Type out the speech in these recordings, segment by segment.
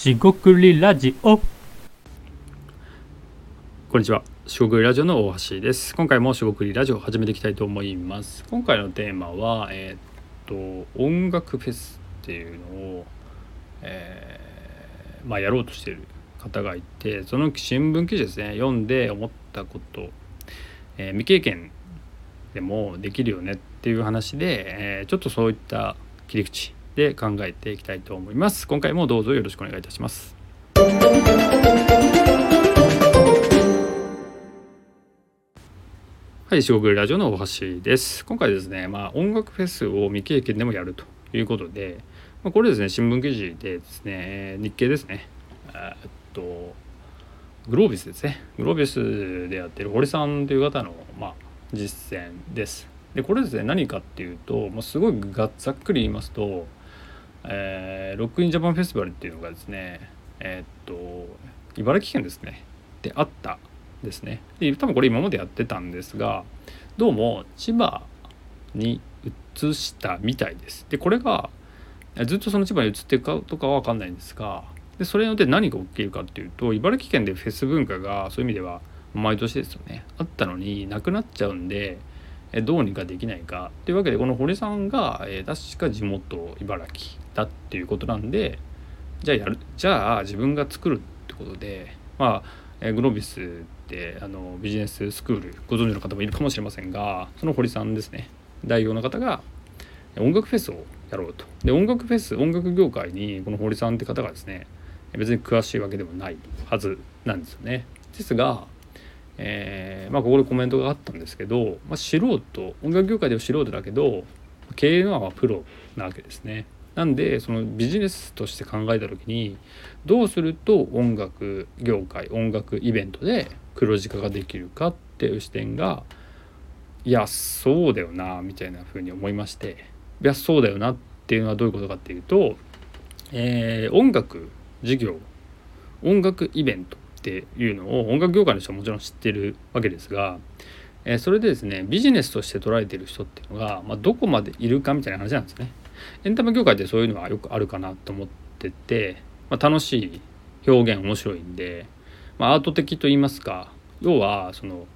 しごくりラジオこんにちは。しごくりラジオの大橋です。今回もしごくりラジオを始めていきたいと思います。今回のテーマは、えーっと、音楽フェスっていうのを、えーまあ、やろうとしている方がいて、その新聞記事ですね、読んで思ったこと、えー未経験でもできるよねっていう話で、えーちょっとそういった切り口で考えていきたいと思います。今回もどうぞよろしくお願いいたします。はい、四国ラジオの大橋です。今回ですね、まあ、音楽フェスを未経験でもやるということで、まあ、これですね、新聞記事でですね、日経ですね、えっと、グロービスですね、グロービスでやってる堀さんという方の、まあ、実践です。で、これですね、何かっていうと、もうすごいがざっくり言いますと、えーロックインジャパンフェスティバルっていうのがですね、えーっと、茨城県ですね、であったですね。で多分これ今までやってたんですがどうも千葉に移したみたいです。でこれがずっとその千葉に移ってるかとかは分かんないんですがでそれによって何が起きるかっていうと茨城県でフェス文化がそういう意味では毎年ですよね。あったのになくなっちゃうんでどうにかできないか。というわけでこの堀さんが、えー確か地元茨城だっていうことなんでじゃあやるじゃあ自分が作るってことでまあえーグロービスってあのビジネススクールご存知の方もいるかもしれませんがその堀さんですね。代表の方が音楽フェスをやろうと。で音楽フェス音楽業界にこの堀さんって方がですね別に詳しいわけでもないはずなんですよね。ですが、えーまあ、ここでコメントがあったんですけど、まあ、素人音楽業界では素人だけど経営のはプロなわけですね。なんでそのビジネスとして考えた時にどうすると音楽業界音楽イベントで黒字化ができるかっていう視点がいやそうだよなみたいな風に思いましていやそうだよなっていうのはどういうことかっていうと、えー音楽事業音楽イベントっていうのを音楽業界の人はもちろん知ってるわけですが、えーそれでですねビジネスとして捉えてる人っていうのが、まあ、どこまでいるかみたいな話なんですね。エンタメ業界ってそういうのはよくあるかなと思ってて、まあ、楽しい表現面白いんで、まあ、アート的と言いますか要はその、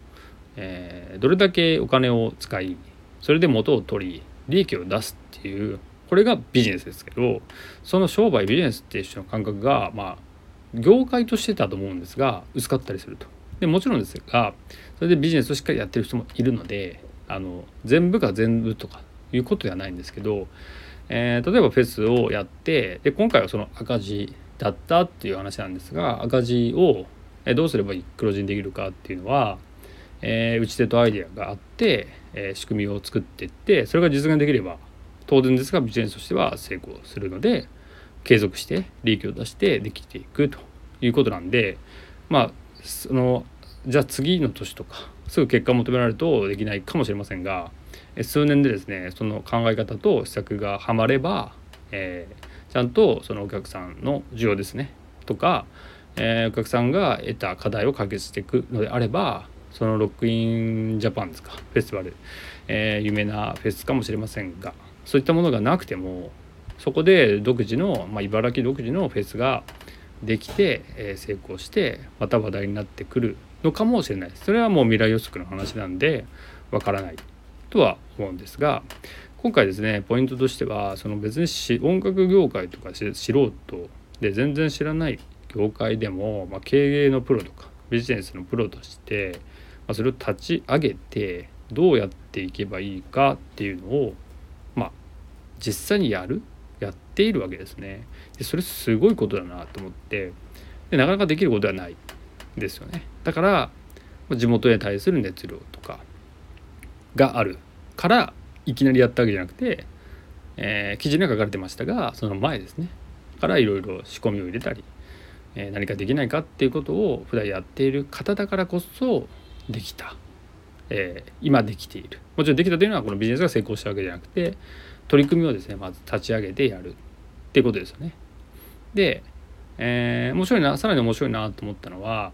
えーどれだけお金を使いそれで元を取り利益を出すっていうこれがビジネスですけどその商売ビジネスっていう人の感覚がまあ業界としてたと思うんですが薄かったりすると。でもちろんですがそれでビジネスをしっかりやってる人もいるのであの全部が全部とかいうことではないんですけど、えー例えばフェスをやってで今回はその赤字だったっていう話なんですが赤字をどうすれば黒字にできるかっていうのは、えー打ち手とアイデアがあって、えー仕組みを作っていってそれが実現できれば当然ですがビジネスとしては成功するので継続して利益を出してできていくということなんでまあそのじゃあ次の年とかすぐ結果を求められるとできないかもしれませんが数年でですねその考え方と施策がはまれば、えーちゃんとそのお客さんの需要ですねとか、えーお客さんが得た課題を解決していくのであればそのロックインジャパンですかフェスティバル、えー有名なフェスかもしれませんがそういったものがなくてもそこで独自の、まあ、茨城独自のフェスができて、えー成功してまた話題になってくるのかもしれない。それはもう未来予測の話なんでわからない。とは思うんですが今回ですねポイントとしてはその別にし音楽業界とか素人で全然知らない業界でも、まあ、経営のプロとかビジネスのプロとして、まあ、それを立ち上げてどうやっていけばいいかっていうのをまあ実際にやるやっているわけですね。でそれすごいことだなと思ってでなかなかできることはないですよね。だから地元に対する熱量とかがあるからいきなりやったわけじゃなくて、えー記事には書かれてましたがその前ですねからいろいろ仕込みを入れたり、えー何かできないかっていうことを普段やっている方だからこそできた、えー今できている。もちろんできたというのはこのビジネスが成功したわけじゃなくて取り組みをですねまず立ち上げてやる。っていうことですよね。で、えー面白いなさらに面白いなと思ったのは、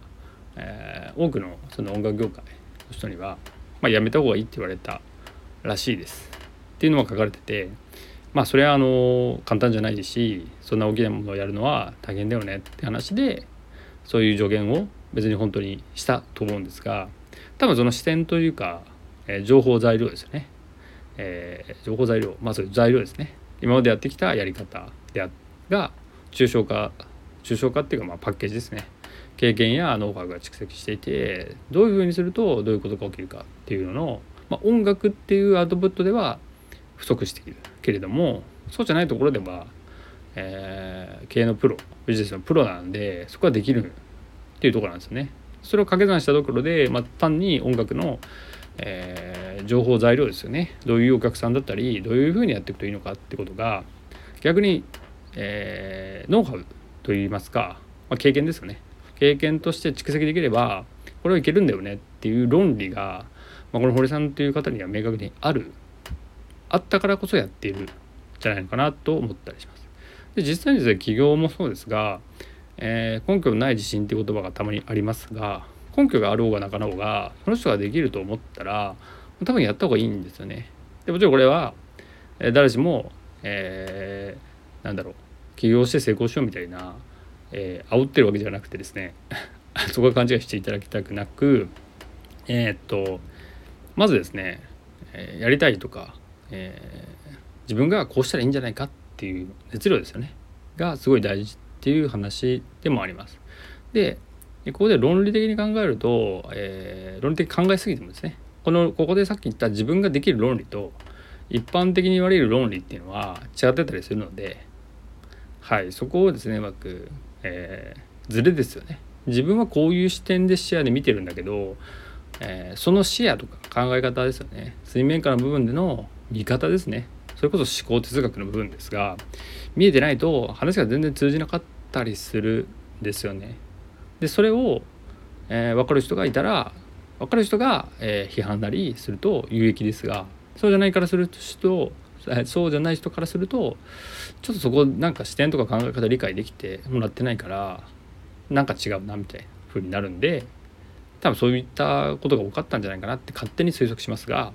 えー多くのその音楽業界の人には、まあ、やめた方がいいって言われたらしいです。っていうのも書かれててまあそれはあの簡単じゃないですしそんな大きなものをやるのは大変だよねって話でそういう助言を別に本当にしたと思うんですが多分その視点というか、え、情報材料ですよね、えー、情報材料。まあそういう材料ですね。今までやってきたやり方でが抽象化抽象化っていうかまあパッケージですね。経験やノウハウが蓄積していてどういうふうにするとどういうことが起きるかっていうのの、まあ、音楽っていうアウトプットでは不足しているけれどもそうじゃないところでは、えー、経営のプロビジネスのプロなんでそこはできるっていうところなんですよね。それを掛け算したところで、まあ、単に音楽の、えー、情報材料ですよね。どういうお客さんだったりどういうふうにやっていくといいのかってことが逆に、えー、ノウハウといいますか、まあ、経験ですよね。経験として蓄積できればこれはいけるんだよねっていう論理が、まあ、この堀さんという方には明確にある。あったからこそやっているんじゃないのかなと思ったりします。で実際にですね企業もそうですが、えー、根拠のない自信っていう言葉がたまにありますが根拠があろうがなかろうがその人ができると思ったら多分やった方がいいんですよね。でもちろんこれは、えー、誰しも、えー、なんだろう起業して成功しようみたいな、えー、煽ってるわけじゃなくてですね そこは勘違いしていただきたくなくえー、っとまずですね、え、やりたいとかえ、自分がこうしたらいいんじゃないかっていう熱量ですよねがすごい大事っていう話でもあります。でここで論理的に考えると、えー、論理的に考えすぎてもですねこのここでさっき言った自分ができる論理と一般的に言われる論理っていうのは違ってたりするのではいそこをですねうまく、えー、ですよね。自分はこういう視点で視野で見てるんだけど、えー、その視野とか考え方ですよね。水面下の部分での見方ですね。それこそ思考哲学の部分ですが見えてないと話が全然通じなかったりするんですよね。でそれを、えー、分かる人がいたら分かる人が、えー、批判なりすると有益ですがそうじゃないからする人そうじゃない人からするとちょっとそこなんか視点とか考え方理解できてもらってないからなんか違うなみたいな風になるんで多分そういったことが多かったんじゃないかなって勝手に推測しますが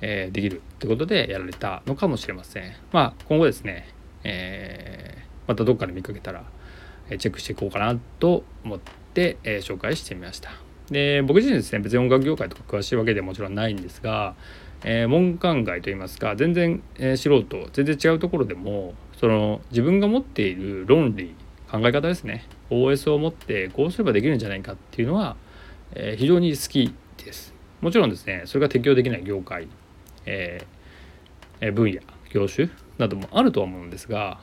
えー、できるということでやられたのかもしれません。まあ今後ですね、えー、またどっかで見かけたらえチェックしていこうかなと思って、えー、紹介してみました。で僕自身ですね別に音楽業界とか詳しいわけではもちろんないんですが、えー、門間外といいますか全然、えー、素人全然違うところでもその自分が持っている論理考え方ですね OS を持ってこうすればできるんじゃないかっていうのは、えー、非常に好きです。もちろんですねそれが適用できない業界えー、分野業種などもあるとは思うんですが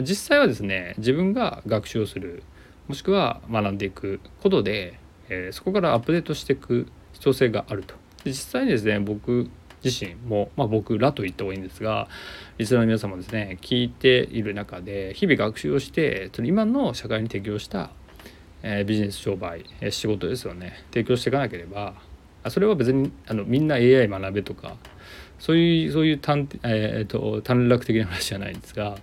実際はですね自分が学習をするもしくは学んでいくことで、えー、そこからアップデートしていく必要性があると。で実際にですね僕自身も、まあ、僕らと言った方がいいんですがリスナーの皆さんもですね聞いている中で日々学習をして今の社会に適応した、えー、ビジネス商売、えー、仕事ですよね提供していかなければそれは別にあのみんな AI 学べとかそういうそういう短,、えーと、短絡的な話じゃないんですが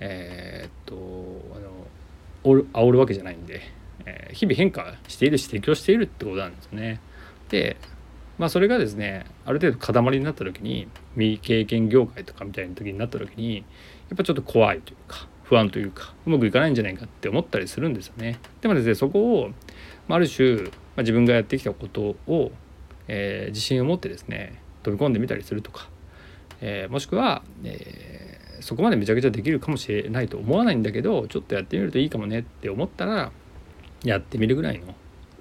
えっ、とあの煽るわけじゃないんで、えー、日々変化しているし提供しているってことなんですね。でまあそれがですねある程度塊になった時に未経験業界とかみたいな時になった時にやっぱちょっと怖いというか不安というかうまくいかないんじゃないかって思ったりするんですよね。でもですねそこを、まあ、る種、ま、自分がやってきたことを、えー、自信を持ってですね飛び込んでみたりするとか、えー、もしくは、えー、そこまでめちゃくちゃできるかもしれないと思わないんだけどちょっとやってみるといいかもねって思ったらやってみるぐらいの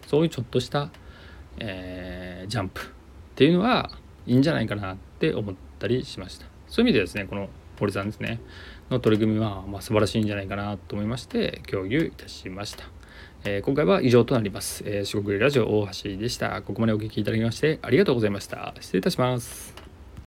そういうちょっとした、え、ジャンプっていうのはいいんじゃないかなって思ったりしましたそういう意味でですねこの堀さんですねの取り組みは、まあ、素晴らしいんじゃないかなと思いまして共有いたしました。えー、今回は以上となります。えー、四国ラジオ大橋でした。ここまでお聴きいただきましてありがとうございました。失礼いたします。